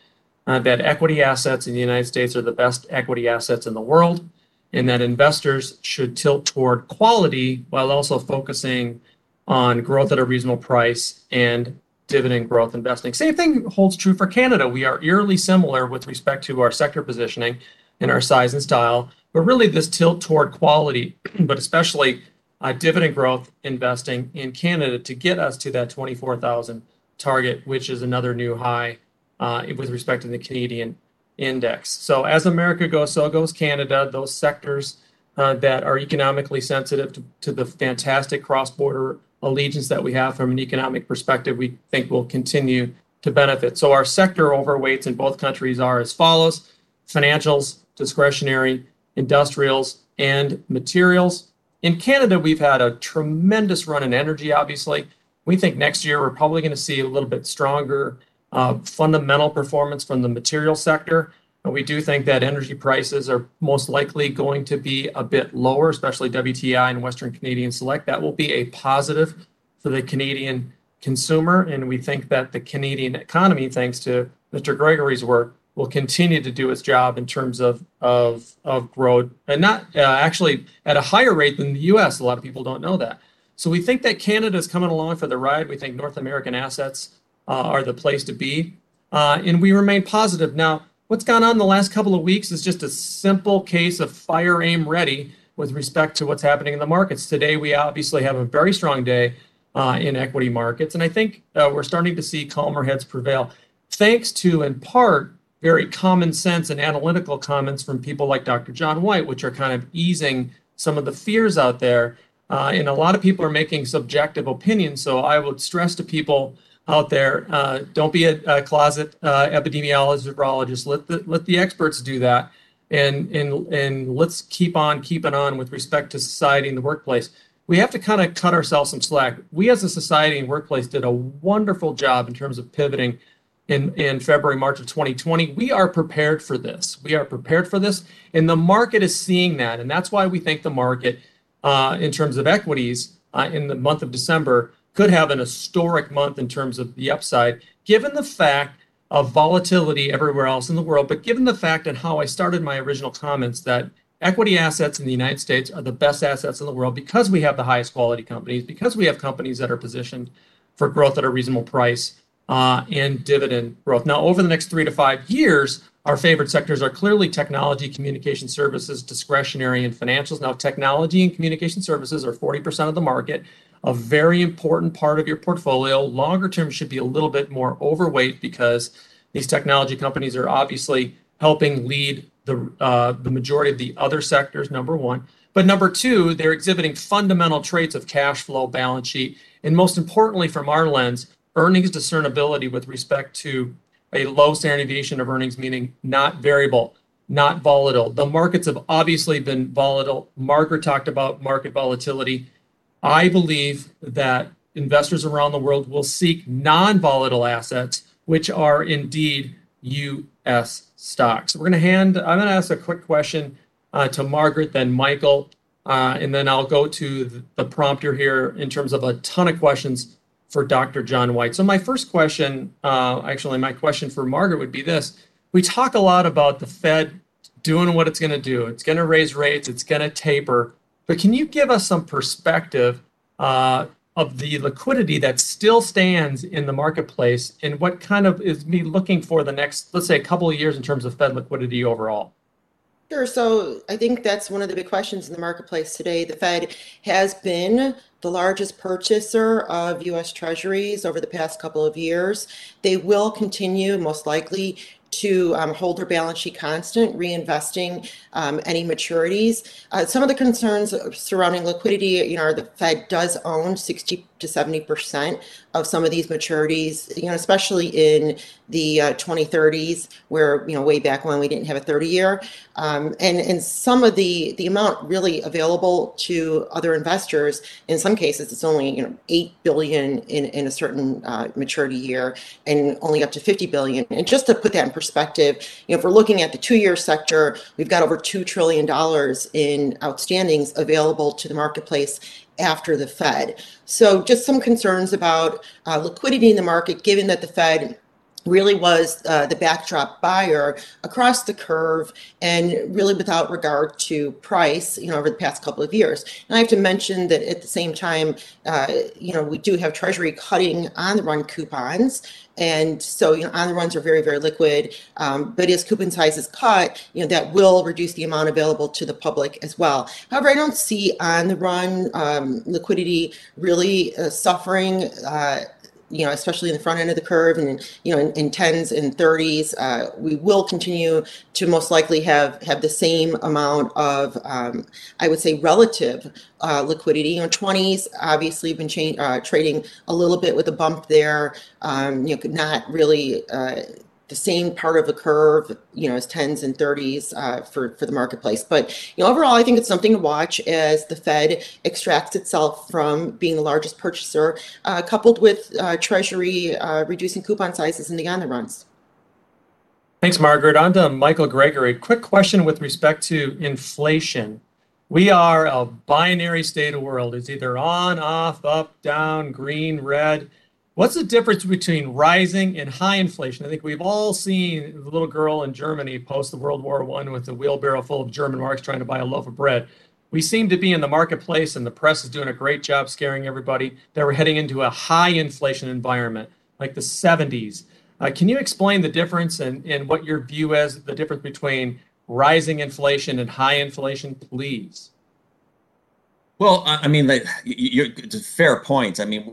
uh, that equity assets in the United States are the best equity assets in the world, and that investors should tilt toward quality while also focusing on growth at a reasonable price and dividend growth investing. Same thing holds true for Canada. We are eerily similar with respect to our sector positioning and our size and style, but really this tilt toward quality, but especially uh, dividend growth investing in Canada to get us to that 24,000 target, which is another new high uh, with respect to the Canadian index. So as America goes, so goes Canada. Those sectors uh, that are economically sensitive to, to the fantastic cross-border allegiance that we have from an economic perspective, we think will continue to benefit. So our sector overweights in both countries are as follows: financials, discretionary, industrials, and materials. In Canada, we've had a tremendous run in energy, obviously. We think next year we're probably going to see a little bit stronger uh, fundamental performance from the material sector. We do think that energy prices are most likely going to be a bit lower, especially WTI and Western Canadian Select. That will be a positive for the Canadian consumer. And we think that the Canadian economy, thanks to Mr. Gregory's work, will continue to do its job in terms of of of growth, and not uh, actually at a higher rate than the U.S. A lot of people don't know that. So we think that Canada is coming along for the ride. We think North American assets uh, are the place to be, uh, and we remain positive. Now, what's gone on the last couple of weeks is just a simple case of fire aim ready with respect to what's happening in the markets. Today, we obviously have a very strong day uh, in equity markets, and I think uh, we're starting to see calmer heads prevail, thanks to in part very common sense and analytical comments from people like Dr. John White, which are kind of easing some of the fears out there. Uh, and a lot of people are making subjective opinions. So I would stress to people out there, uh, don't be a, a closet uh, epidemiologist, virologist. Let the let the experts do that, and and and let's keep on keeping on with respect to society and the workplace. We have to kind of cut ourselves some slack. We as a society and workplace did a wonderful job in terms of pivoting in, in February, March of 2020. We are prepared for this. We are prepared for this. And the market is seeing that. And that's why we think the market, uh, in terms of equities, uh, in the month of December, could have an historic month in terms of the upside, given the fact of volatility everywhere else in the world, but given the fact and how I started my original comments that equity assets in the United States are the best assets in the world because we have the highest quality companies, because we have companies that are positioned for growth at a reasonable price uh, and dividend growth. Now, over the next three to five years, our favorite sectors are clearly technology, communication services, discretionary, and financials. Now, technology and communication services are 40% of the market, a very important part of your portfolio. Longer term should be a little bit more overweight because these technology companies are obviously helping lead the uh, the majority of the other sectors. Number one, but number two, they're exhibiting fundamental traits of cash flow, balance sheet, and most importantly, from our lens, earnings discernibility with respect to a low standard deviation of earnings, meaning not variable, not volatile. The markets have obviously been volatile. Margaret talked about market volatility. I believe that investors around the world will seek non volatile assets, which are indeed US stocks. We're going to hand, I'm going to ask a quick question uh, to Margaret, then Michael, uh, and then I'll go to the prompter here in terms of a ton of questions for Dr. John White. So my first question, uh, actually, my question for Margaret would be this: We talk a lot about the Fed doing what it's going to do. It's going to raise rates. It's going to taper. But can you give us some perspective uh, of the liquidity that still stands in the marketplace and what kind of is me looking for the next, let's say, a couple of years in terms of Fed liquidity overall? Sure. So I think that's one of the big questions in the marketplace today. The Fed has been the largest purchaser of US Treasuries over the past couple of years. They will continue, most likely, to um, hold their balance sheet constant, reinvesting um, any maturities. Uh, some of the concerns surrounding liquidity, you know, the Fed does own 60 to 70% of some of these maturities, you know, especially in the uh, 2030s, where, you know, way back when we didn't have a 30 year. Um, and, and some of the, the amount really available to other investors, in some cases, it's only, you know, 8 billion in, in a certain uh, maturity year and only up to 50 billion. And just to put that in perspective, you know, if we're looking at the two year sector, we've got over $2 trillion in outstandings available to the marketplace after the Fed. So, just some concerns about uh, liquidity in the market, given that the Fed really was uh, the backdrop buyer across the curve and really without regard to price you know over the past couple of years and i have to mention that at the same time uh, you know we do have treasury cutting on the run coupons and so, you know, on the runs are very, very liquid. Um, but as coupon size is cut, you know, that will reduce the amount available to the public as well. However, I don't see on the run um, liquidity really uh, suffering. You know, especially in the front end of the curve and, you know, in, in 10s and 30s, uh, we will continue to most likely have, have the same amount of, um, I would say, relative uh, liquidity. You know, 20s obviously been change, uh, trading a little bit with a bump there, um, you know, not really uh, the same part of the curve, you know, as 10s and 30s uh, for, for the marketplace. But, you know, overall, I think it's something to watch as the Fed extracts itself from being the largest purchaser, uh, coupled with uh, Treasury uh, reducing coupon sizes in the on the runs. Thanks, Margaret. On to Michael Gregory. Quick question with respect to inflation. We are a binary state of world. It's either on, off, up, down, green, red. What's the difference between rising and high inflation? I think we've all seen the little girl in Germany post the World War One with a wheelbarrow full of German marks trying to buy a loaf of bread. We seem to be in the marketplace, and the press is doing a great job scaring everybody that we're heading into a high inflation environment, like the 70s. Uh, can you explain the difference and, what your view is the difference between rising inflation and high inflation, please? Well, I mean, it's a fair point. I mean,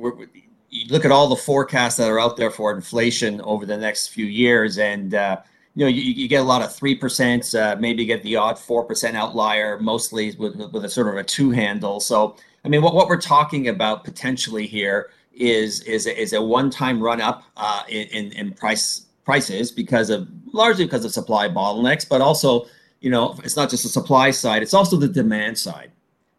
you look at all the forecasts that are out there for inflation over the next few years, and uh, you know you, you, get a lot of three percent, uh, maybe get the odd four percent outlier, mostly with, with a sort of a two handle. So I mean, what, what we're talking about potentially here is is is a one time run up uh, in, in price prices because of largely because of supply bottlenecks, but also you know it's not just the supply side; it's also the demand side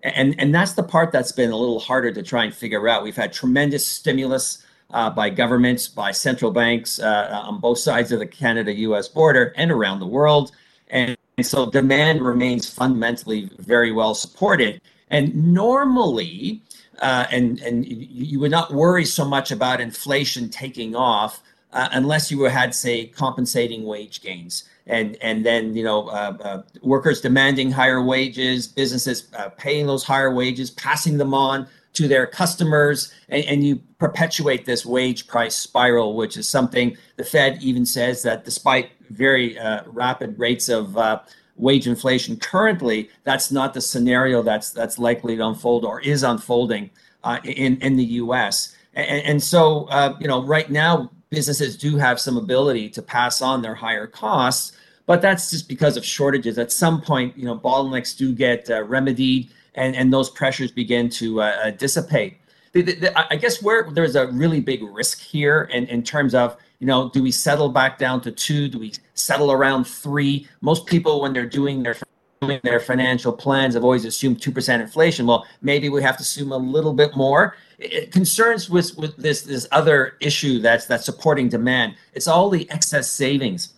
and and that's the part that's been a little harder to try and figure out. We've had tremendous stimulus uh, by governments, by central banks uh, on both sides of the Canada-U.S. border and around the world, and, and so demand remains fundamentally very well supported. And normally, uh, and and you would not worry so much about inflation taking off uh, unless you had, say, compensating wage gains and and then you know uh, uh, workers demanding higher wages, businesses uh, paying those higher wages, passing them on to their customers, and, and, you perpetuate this wage price spiral, which is something the Fed even says that despite very uh, rapid rates of uh, wage inflation currently, that's not the scenario that's that's likely to unfold or is unfolding uh, in in the U.S. And, and so you know right now businesses do have some ability to pass on their higher costs but that's just because of shortages. At some point, you know, bottlenecks do get uh, remedied, and and those pressures begin to uh, uh, dissipate. The, the, the, I guess where there's a really big risk here, in, in terms of you know, do we settle back down to two? Do we settle around three? Most people, when they're doing their doing their financial plans, have always assumed two percent inflation. Well, maybe we have to assume a little bit more. Concerns with with this this other issue that's that's supporting demand. It's all the excess savings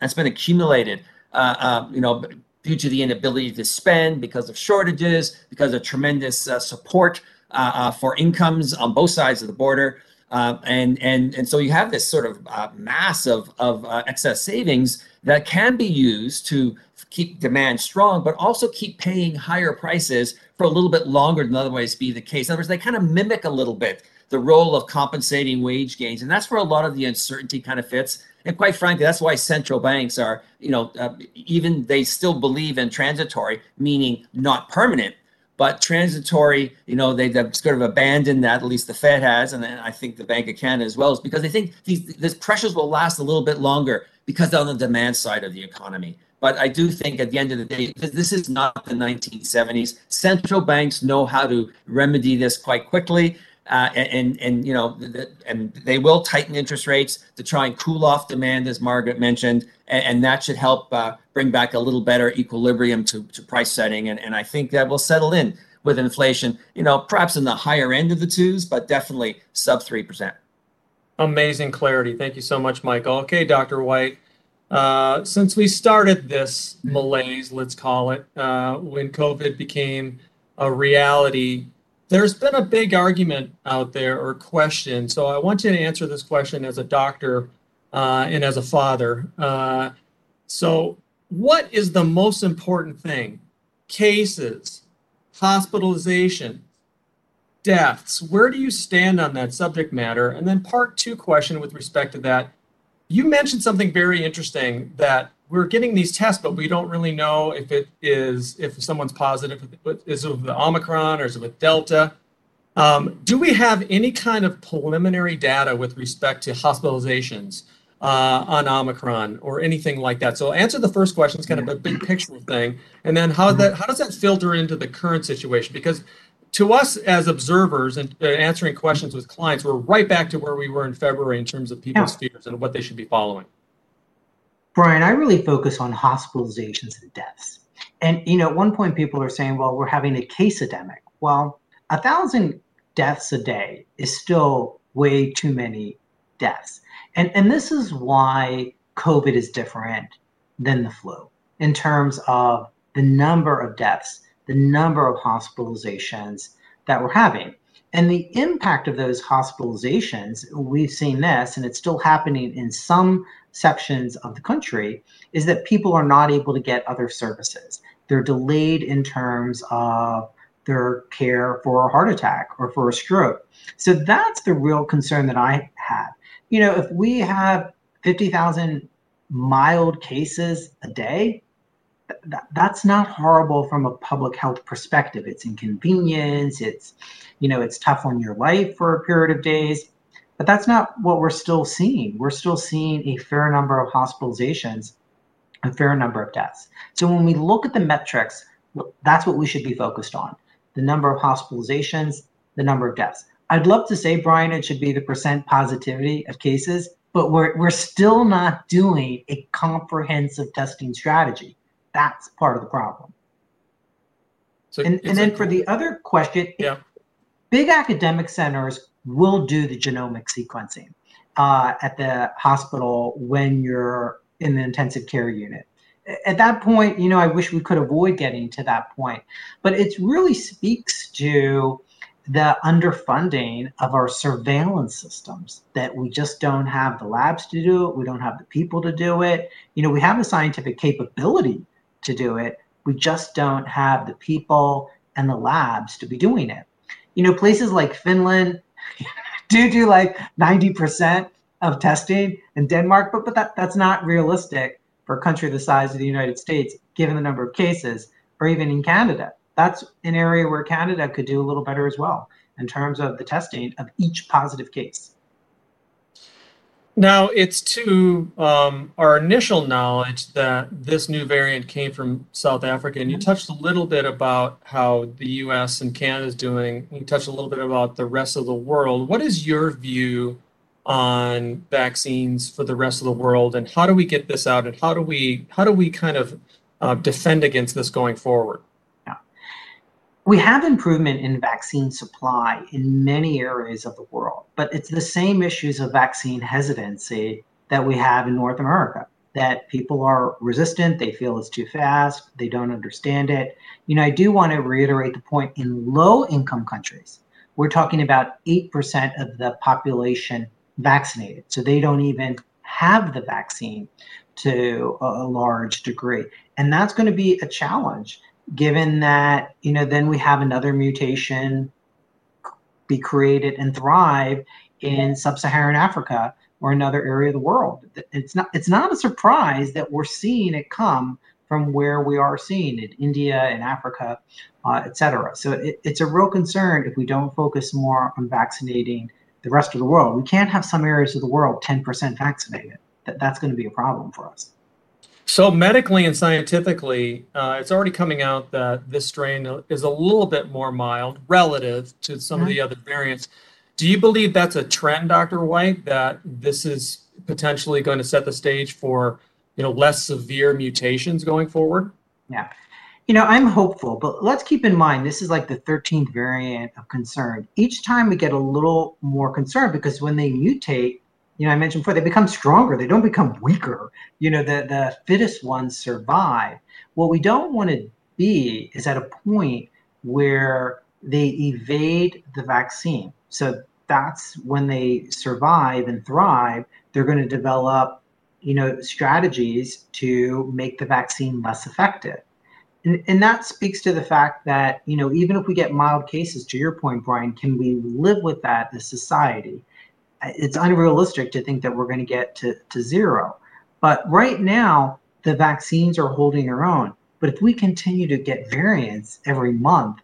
that's been accumulated, uh, uh, you know, due to the inability to spend because of shortages, because of tremendous uh, support uh, uh, for incomes on both sides of the border. Uh, and and and so you have this sort of mass of of excess savings that can be used to keep demand strong, but also keep paying higher prices for a little bit longer than otherwise be the case. In other words, they kind of mimic a little bit the role of compensating wage gains, and that's where a lot of the uncertainty kind of fits. And quite frankly, that's why central banks are, you know, uh, even they still believe in transitory, meaning not permanent, but transitory, you know, they've sort of abandoned that, at least the Fed has, and then I think the Bank of Canada as well, is because they think these, these pressures will last a little bit longer because they're on the demand side of the economy. But I do think at the end of the day, this is not the 1970s. Central banks know how to remedy this quite quickly. Uh, and and you know and they will tighten interest rates to try and cool off demand as margaret mentioned and, and that should help uh, bring back a little better equilibrium to, to price setting and, and i think that will settle in with inflation you know perhaps in the higher end of the twos but definitely sub 3% amazing clarity thank you so much michael okay dr white uh, since we started this malaise let's call it uh, when covid became a reality there's been a big argument out there or question. So I want you to answer this question as a doctor uh, and as a father. Uh, so, what is the most important thing? Cases, hospitalization, deaths. Where do you stand on that subject matter? And then, part two question with respect to that. You mentioned something very interesting that we're getting these tests, but we don't really know if it is if someone's positive. Is it with the Omicron or is it with Delta? Um, do we have any kind of preliminary data with respect to hospitalizations uh, on Omicron or anything like that? So answer the first question. It's kind of a big picture thing, and then how that how does that filter into the current situation? Because to us as observers and uh, answering questions with clients, we're right back to where we were in February in terms of people's yeah. fears and what they should be following. Brian, I really focus on hospitalizations and deaths. And you know, at one point people are saying, well, we're having a case epidemic. Well, a thousand deaths a day is still way too many deaths. And and this is why COVID is different than the flu in terms of the number of deaths, the number of hospitalizations that we're having. And the impact of those hospitalizations, we've seen this, and it's still happening in some sections of the country is that people are not able to get other services. They're delayed in terms of their care for a heart attack or for a stroke. So that's the real concern that I have. You know, if we have 50,000 mild cases a day, th- that's not horrible from a public health perspective. It's inconvenience, it's you know, it's tough on your life for a period of days. But that's not what we're still seeing. We're still seeing a fair number of hospitalizations, a fair number of deaths. So when we look at the metrics, that's what we should be focused on the number of hospitalizations, the number of deaths. I'd love to say, Brian, it should be the percent positivity of cases, but we're, we're still not doing a comprehensive testing strategy. That's part of the problem. So and, and then for the other question, yeah. big academic centers will do the genomic sequencing uh, at the hospital when you're in the intensive care unit. At that point, you know, I wish we could avoid getting to that point, but it really speaks to the underfunding of our surveillance systems that we just don't have the labs to do it we don't have the people to do it you know we have the scientific capability to do it we just don't have the people and the labs to be doing it you know places like finland do do like 90% of testing in Denmark, but, but that, that's not realistic for a country the size of the United States, given the number of cases, or even in Canada. That's an area where Canada could do a little better as well in terms of the testing of each positive case. Now, it's to um, our initial knowledge that this new variant came from South Africa, and you mm-hmm. touched a little bit about how the US and Canada is doing. You touched a little bit about the rest of the world. What is your view on vaccines for the rest of the world, and how do we get this out, and how do we how do we kind of uh, defend against this going forward? We have improvement in vaccine supply in many areas of the world, but it's the same issues of vaccine hesitancy that we have in North America. That people are resistant, they feel it's too fast, they don't understand it. You know, I do want to reiterate the point in low income countries, we're talking about 8% of the population vaccinated. So they don't even have the vaccine to a large degree. And that's going to be a challenge given that, you know, then we have another mutation be created and thrive in sub-Saharan Africa or another area of the world. It's not it's not a surprise that we're seeing it come from where we are seeing it, India and Africa, uh, et cetera. So it, it's a real concern if we don't focus more on vaccinating the rest of the world. We can't have some areas of the world 10% vaccinated. That, that's going to be a problem for us. So medically and scientifically, uh, it's already coming out that this strain is a little bit more mild relative to some of the other variants. Do you believe that's a trend, Dr. White, that this is potentially going to set the stage for you know less severe mutations going forward? Yeah. You know, I'm hopeful, but let's keep in mind this is like the 13th variant of concern. Each time we get a little more concerned because when they mutate, you know, I mentioned before, they become stronger. They don't become weaker. You know, the, the fittest ones survive. What we don't want to be is at a point where they evade the vaccine. So that's when they survive and thrive. They're going to develop you know, strategies to make the vaccine less effective. And, and that speaks to the fact that, you know, even if we get mild cases, to your point, Brian, can we live with that as society? It's unrealistic to think that we're going to get to, to zero. But right now, the vaccines are holding their own. But if we continue to get variants every month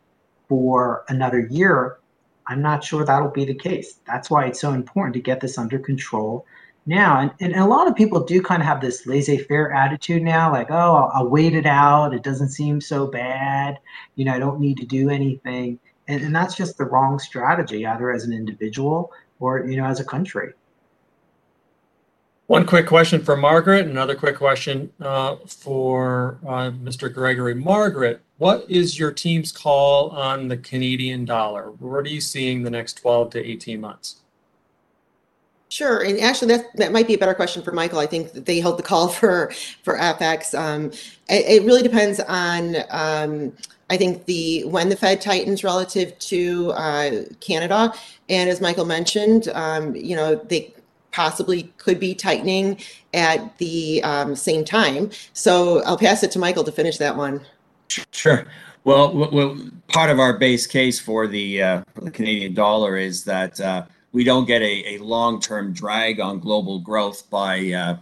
for another year, I'm not sure that'll be the case. That's why it's so important to get this under control now. And, and a lot of people do kind of have this laissez faire attitude now, like, oh, I'll, I'll, wait it out. It doesn't seem so bad. You know, I don't need to do anything. And, and that's just the wrong strategy, either as an individual or, you know, as a country. One quick question for Margaret, another quick question uh, for uh, Mr. Gregory. Margaret, what is your team's call on the Canadian dollar? What are you seeing the next 12 to 18 months? Sure, and actually, that that might be a better question for Michael. I think they held the call for for FX. Um, it, it, really depends on. Um, I think the when the Fed tightens relative to uh, Canada, and as Michael mentioned, um, you know they possibly could be tightening at the um, same time. So I'll pass it to Michael to finish that one. Sure. Well, well part of our base case for the, uh, Canadian dollar is that. Uh, we don't get a, a long-term drag on global growth by uh,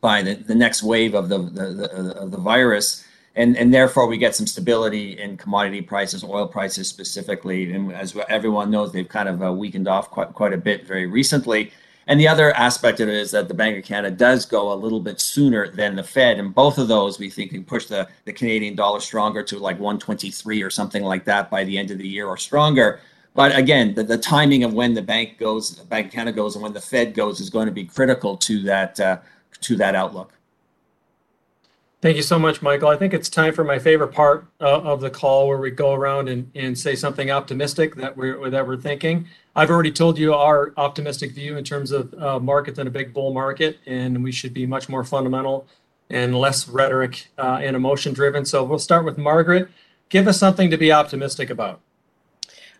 by the, the next wave of the, the, the, the virus. And, and therefore we get some stability in commodity prices, oil prices specifically. And as everyone knows, they've kind of uh, weakened off quite, quite a bit very recently. And the other aspect of it is that the Bank of Canada does go a little bit sooner than the Fed. And both of those we think can push the, the Canadian dollar stronger to like 123 or something like that by the end of the year or stronger. But again, the, the timing of when the bank goes, Bank kind of goes, and when the Fed goes is going to be critical to that uh, to that outlook. Thank you so much, Michael. I think it's time for my favorite part uh, of the call, where we go around and, and say something optimistic that we're that we're thinking. I've already told you our optimistic view in terms of uh, market than a big bull market, and we should be much more fundamental and less rhetoric uh, and emotion driven. So we'll start with Margaret. Give us something to be optimistic about.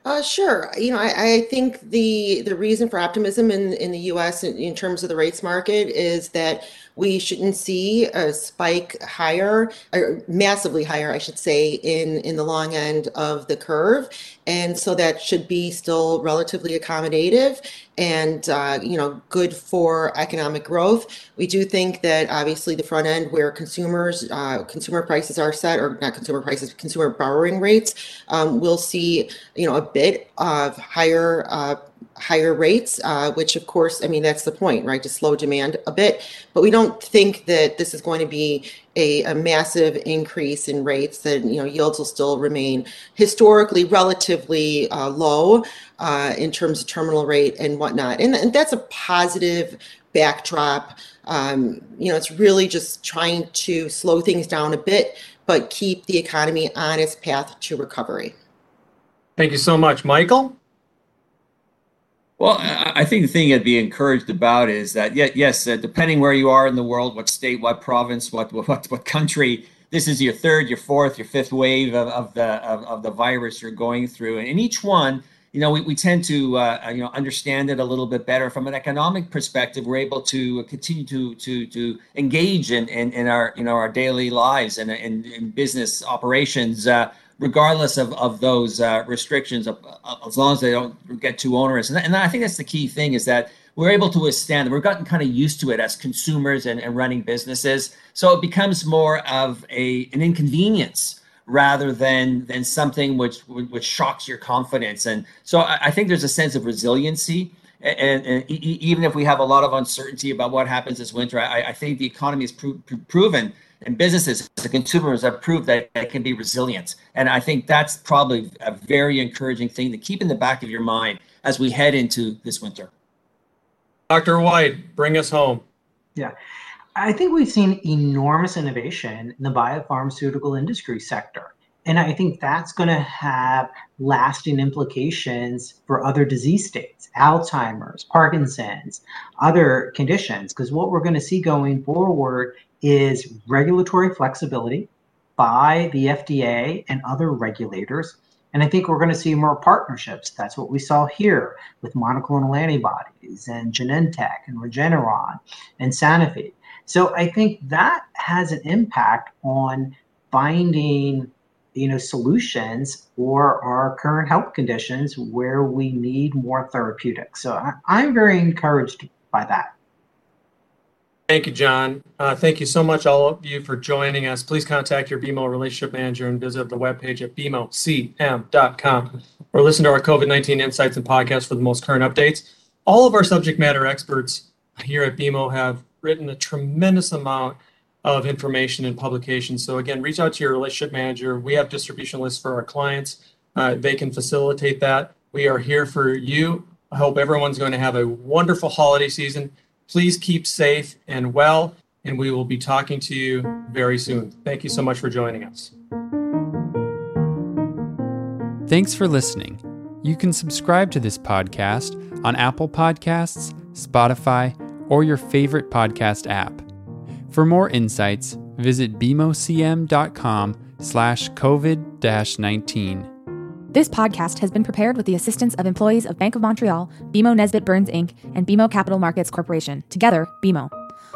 Uh, sure. You know, I, I, think the the reason for optimism in in the U.S. In, in, terms of the rates market is that we shouldn't see a spike higher or massively higher, I should say, in in the long end of the curve, and so that should be still relatively accommodative and uh, you know good for economic growth. We do think that obviously the front end where consumers uh, consumer prices are set or not consumer prices consumer borrowing rates, um, we'll see you know a bit of higher. Uh, higher rates, uh, which of course, I mean, that's the point, right? To slow demand a bit. But we don't think that this is going to be a, a massive increase in rates, that, you know, yields will still remain historically relatively uh, low uh, in terms of terminal rate and whatnot. And, and that's a positive backdrop. Um, you know, it's really just trying to slow things down a bit, but keep the economy on its path to recovery. Thank you so much, Michael. Well, I think the thing I'd be encouraged about is that, yeah, yes, uh, depending where you are in the world, what state, what province, what what what country, this is your third, your fourth, your fifth wave of, of the of, of the virus you're going through, and in each one, you know, we, we tend to, uh, you know, understand it a little bit better from an economic perspective. We're able to continue to to to engage in in, in our you know our daily lives and in, in business operations. Uh, regardless of, of those uh, restrictions, as long as they don't get too onerous. And, and I think that's the key thing is that we're able to withstand. We've gotten kind of used to it as consumers and, and running businesses, so it becomes more of a an inconvenience rather than than something which which shocks your confidence. And so I, I think there's a sense of resiliency. And, and, even if we have a lot of uncertainty about what happens this winter, I, I think the economy has pro- proven and businesses, the consumers have proved that it can be resilient. And I think that's probably a very encouraging thing to keep in the back of your mind as we head into this winter. Dr. White, bring us home. Yeah. I think we've seen enormous innovation in the biopharmaceutical industry sector. And I think that's going to have lasting implications for other disease states, Alzheimer's, Parkinson's, other conditions. Because what we're going to see going forward is regulatory flexibility by the FDA and other regulators. And I think we're going to see more partnerships. That's what we saw here with monoclonal antibodies and Genentech and Regeneron and Sanofi. So I think that has an impact on finding you know solutions for our current health conditions where we need more therapeutics. So I, am very encouraged by that. Thank you, John. Uh, thank you so much, all of you, for joining us. Please contact your BMO relationship manager and visit the webpage at bmocm.com or listen to our COVID 19 insights and podcast for the most current updates. All of our subject matter experts here at BMO have written a tremendous amount of information and publications. So again, reach out to your relationship manager. We have distribution lists for our clients. Uh, they can facilitate that. We are here for you. I hope everyone's going to have a wonderful holiday season. Please keep safe and well, and we will be talking to you very soon. Thank you so much for joining us. Thanks for listening. You can subscribe to this podcast on Apple Podcasts, Spotify, or your favorite podcast app. For more insights, visit bmocm.com slash COVID-19. This podcast has been prepared with the assistance of employees of Bank of Montreal, BMO Nesbitt Burns Inc., and BMO Capital Markets Corporation, together, BMO.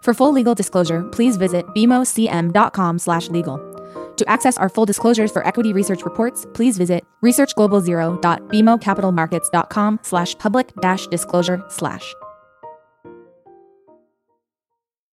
For full legal disclosure, please visit bmocm.com/legal. To access our full disclosures for equity research reports, please visit researchglobalzero.bmocapitalmarkets.com slash public dash disclosure slash.